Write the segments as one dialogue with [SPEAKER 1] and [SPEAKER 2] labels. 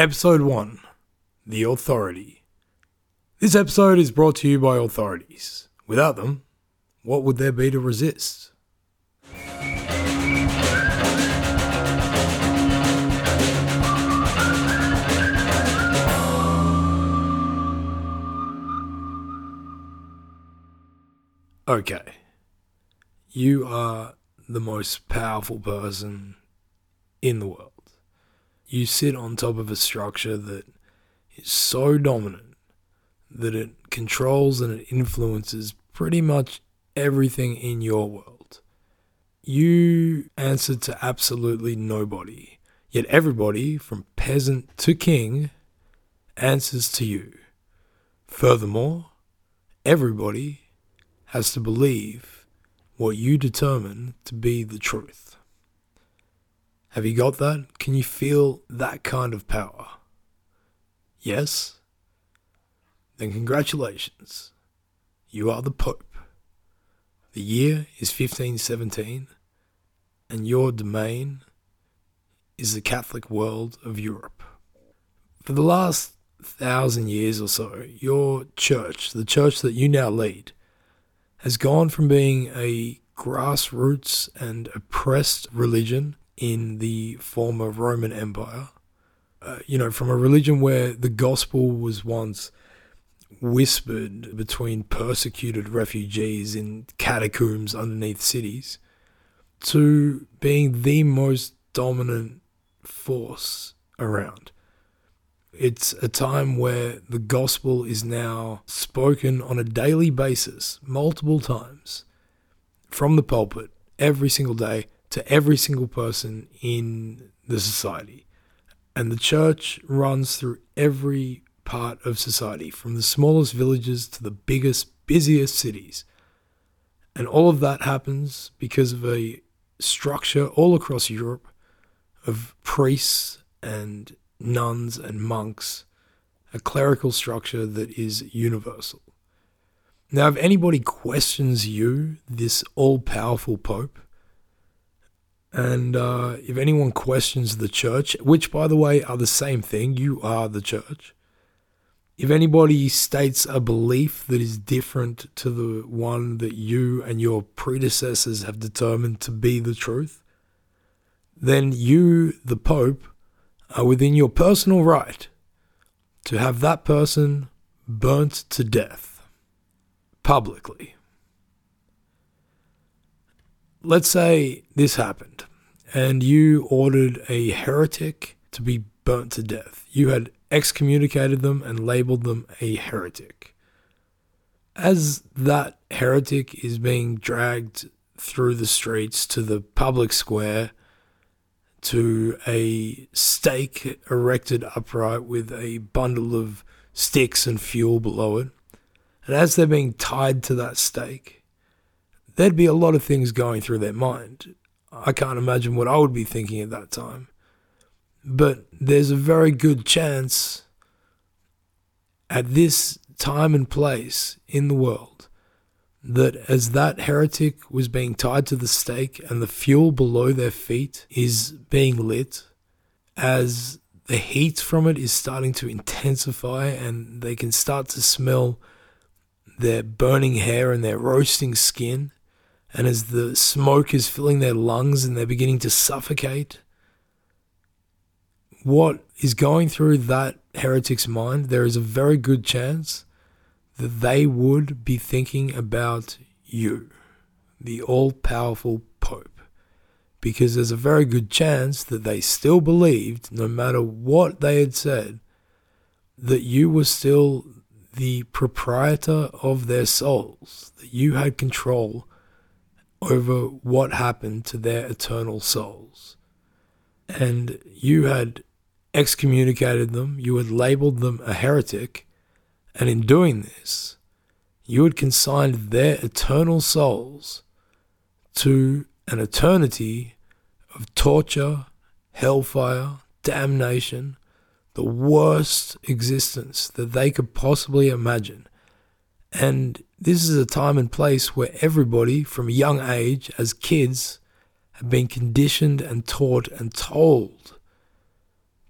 [SPEAKER 1] Episode 1 The Authority. This episode is brought to you by authorities. Without them, what would there be to resist? Okay. You are the most powerful person in the world. You sit on top of a structure that is so dominant that it controls and it influences pretty much everything in your world. You answer to absolutely nobody, yet everybody, from peasant to king, answers to you. Furthermore, everybody has to believe what you determine to be the truth. Have you got that? Can you feel that kind of power? Yes? Then congratulations. You are the Pope. The year is 1517, and your domain is the Catholic world of Europe. For the last thousand years or so, your church, the church that you now lead, has gone from being a grassroots and oppressed religion in the former Roman Empire, uh, you know, from a religion where the gospel was once whispered between persecuted refugees in catacombs underneath cities, to being the most dominant force around. It's a time where the gospel is now spoken on a daily basis, multiple times, from the pulpit, every single day, to every single person in the society. And the church runs through every part of society, from the smallest villages to the biggest, busiest cities. And all of that happens because of a structure all across Europe of priests and nuns and monks, a clerical structure that is universal. Now, if anybody questions you, this all powerful Pope, and uh, if anyone questions the church, which by the way are the same thing, you are the church. If anybody states a belief that is different to the one that you and your predecessors have determined to be the truth, then you, the Pope, are within your personal right to have that person burnt to death publicly. Let's say this happened and you ordered a heretic to be burnt to death. You had excommunicated them and labeled them a heretic. As that heretic is being dragged through the streets to the public square to a stake erected upright with a bundle of sticks and fuel below it. And as they're being tied to that stake, there'd be a lot of things going through their mind. I can't imagine what I would be thinking at that time. But there's a very good chance at this time and place in the world that as that heretic was being tied to the stake and the fuel below their feet is being lit, as the heat from it is starting to intensify and they can start to smell their burning hair and their roasting skin, and as the smoke is filling their lungs and they're beginning to suffocate, what is going through that heretic's mind, there is a very good chance that they would be thinking about you, the all powerful Pope, because there's a very good chance that they still believed, no matter what they had said, that you were still the proprietor of their souls, that you had control over what happened to their eternal souls. And you had excommunicated them, you had labeled them a heretic, and in doing this, you had consigned their eternal souls to an eternity of torture, hellfire, damnation, the worst existence that they could possibly imagine. And this is a time and place where everybody from a young age, as kids, have been conditioned and taught and told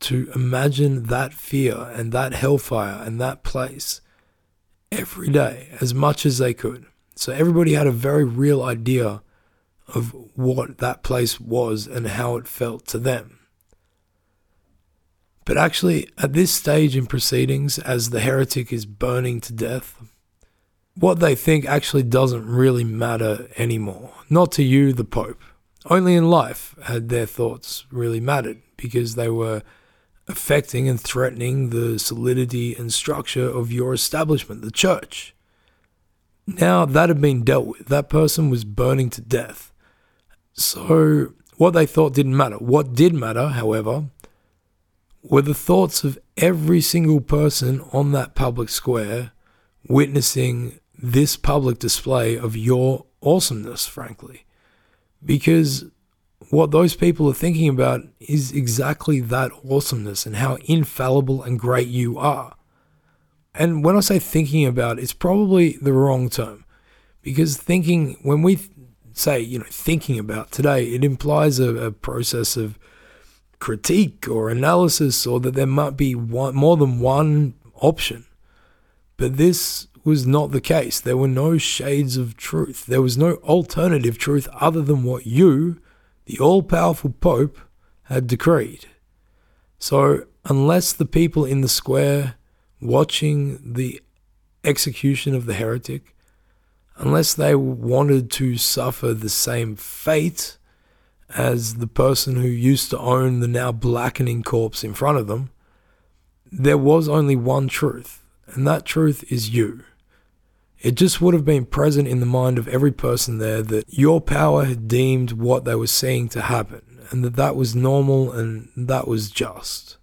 [SPEAKER 1] to imagine that fear and that hellfire and that place every day as much as they could. So everybody had a very real idea of what that place was and how it felt to them. But actually, at this stage in proceedings, as the heretic is burning to death, what they think actually doesn't really matter anymore. Not to you, the Pope. Only in life had their thoughts really mattered because they were affecting and threatening the solidity and structure of your establishment, the church. Now that had been dealt with. That person was burning to death. So what they thought didn't matter. What did matter, however, were the thoughts of every single person on that public square witnessing this public display of your awesomeness, frankly. Because what those people are thinking about is exactly that awesomeness and how infallible and great you are. And when I say thinking about, it's probably the wrong term. Because thinking, when we say, you know, thinking about today, it implies a, a process of critique or analysis or that there might be one, more than one option. But this was not the case. There were no shades of truth. There was no alternative truth other than what you, the all powerful Pope, had decreed. So, unless the people in the square watching the execution of the heretic, unless they wanted to suffer the same fate as the person who used to own the now blackening corpse in front of them, there was only one truth, and that truth is you. It just would have been present in the mind of every person there that your power had deemed what they were seeing to happen and that that was normal and that was just.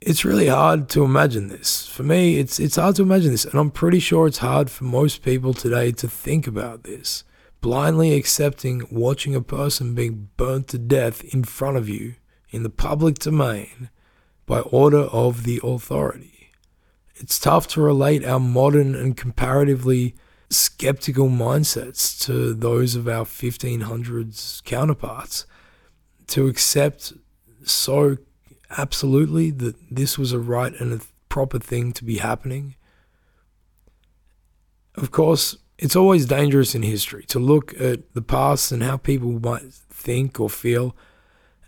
[SPEAKER 1] It's really hard to imagine this. For me, it's it's hard to imagine this, and I'm pretty sure it's hard for most people today to think about this. Blindly accepting watching a person being burnt to death in front of you in the public domain by order of the authority it's tough to relate our modern and comparatively skeptical mindsets to those of our 1500s counterparts to accept so absolutely that this was a right and a proper thing to be happening. Of course, it's always dangerous in history to look at the past and how people might think or feel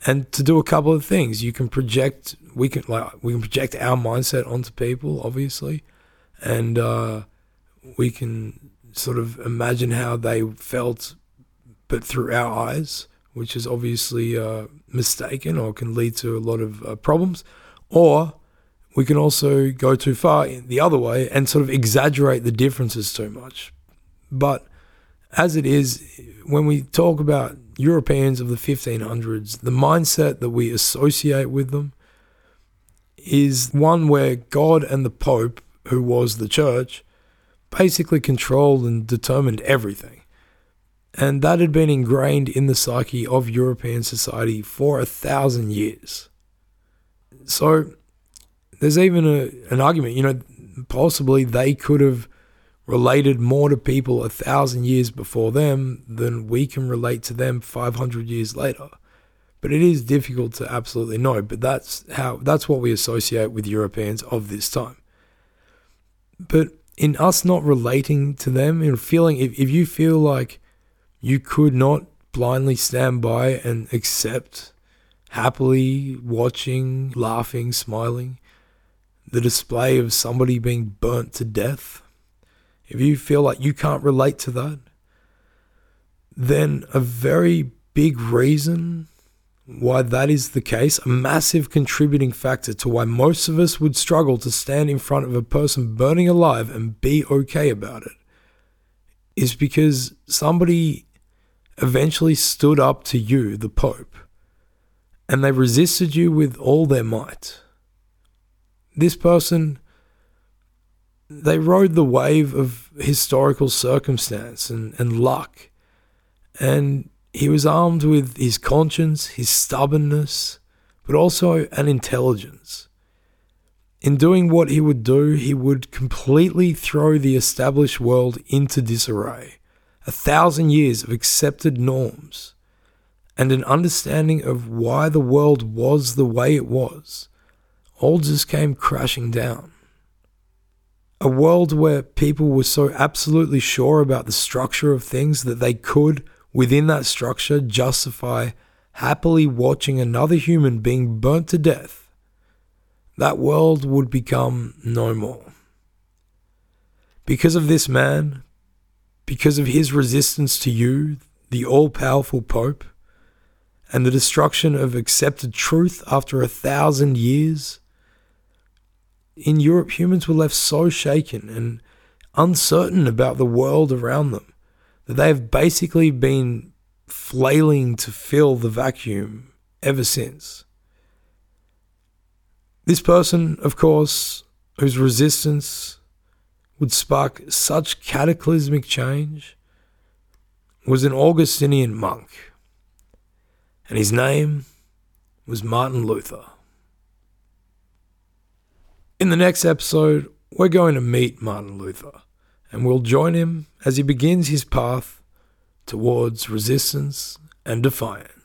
[SPEAKER 1] and to do a couple of things. You can project we can like we can project our mindset onto people, obviously, and uh, we can sort of imagine how they felt, but through our eyes, which is obviously uh, mistaken or can lead to a lot of uh, problems, or we can also go too far the other way and sort of exaggerate the differences too much. But as it is, when we talk about Europeans of the 1500s, the mindset that we associate with them is one where God and the Pope, who was the church, basically controlled and determined everything. And that had been ingrained in the psyche of European society for a thousand years. So there's even a, an argument, you know, possibly they could have related more to people a thousand years before them than we can relate to them 500 years later. But it is difficult to absolutely know. But that's how that's what we associate with Europeans of this time. But in us not relating to them, in feeling if, if you feel like you could not blindly stand by and accept happily watching, laughing, smiling the display of somebody being burnt to death, if you feel like you can't relate to that, then a very big reason why that is the case, a massive contributing factor to why most of us would struggle to stand in front of a person burning alive and be okay about it, is because somebody eventually stood up to you, the Pope, and they resisted you with all their might. This person, they rode the wave of historical circumstance and, and luck, and he was armed with his conscience, his stubbornness, but also an intelligence. In doing what he would do, he would completely throw the established world into disarray. A thousand years of accepted norms and an understanding of why the world was the way it was all just came crashing down. A world where people were so absolutely sure about the structure of things that they could, within that structure, justify happily watching another human being burnt to death, that world would become no more. Because of this man, because of his resistance to you, the all powerful Pope, and the destruction of accepted truth after a thousand years, in Europe, humans were left so shaken and uncertain about the world around them that they have basically been flailing to fill the vacuum ever since. This person, of course, whose resistance would spark such cataclysmic change, was an Augustinian monk, and his name was Martin Luther. In the next episode, we're going to meet Martin Luther, and we'll join him as he begins his path towards resistance and defiance.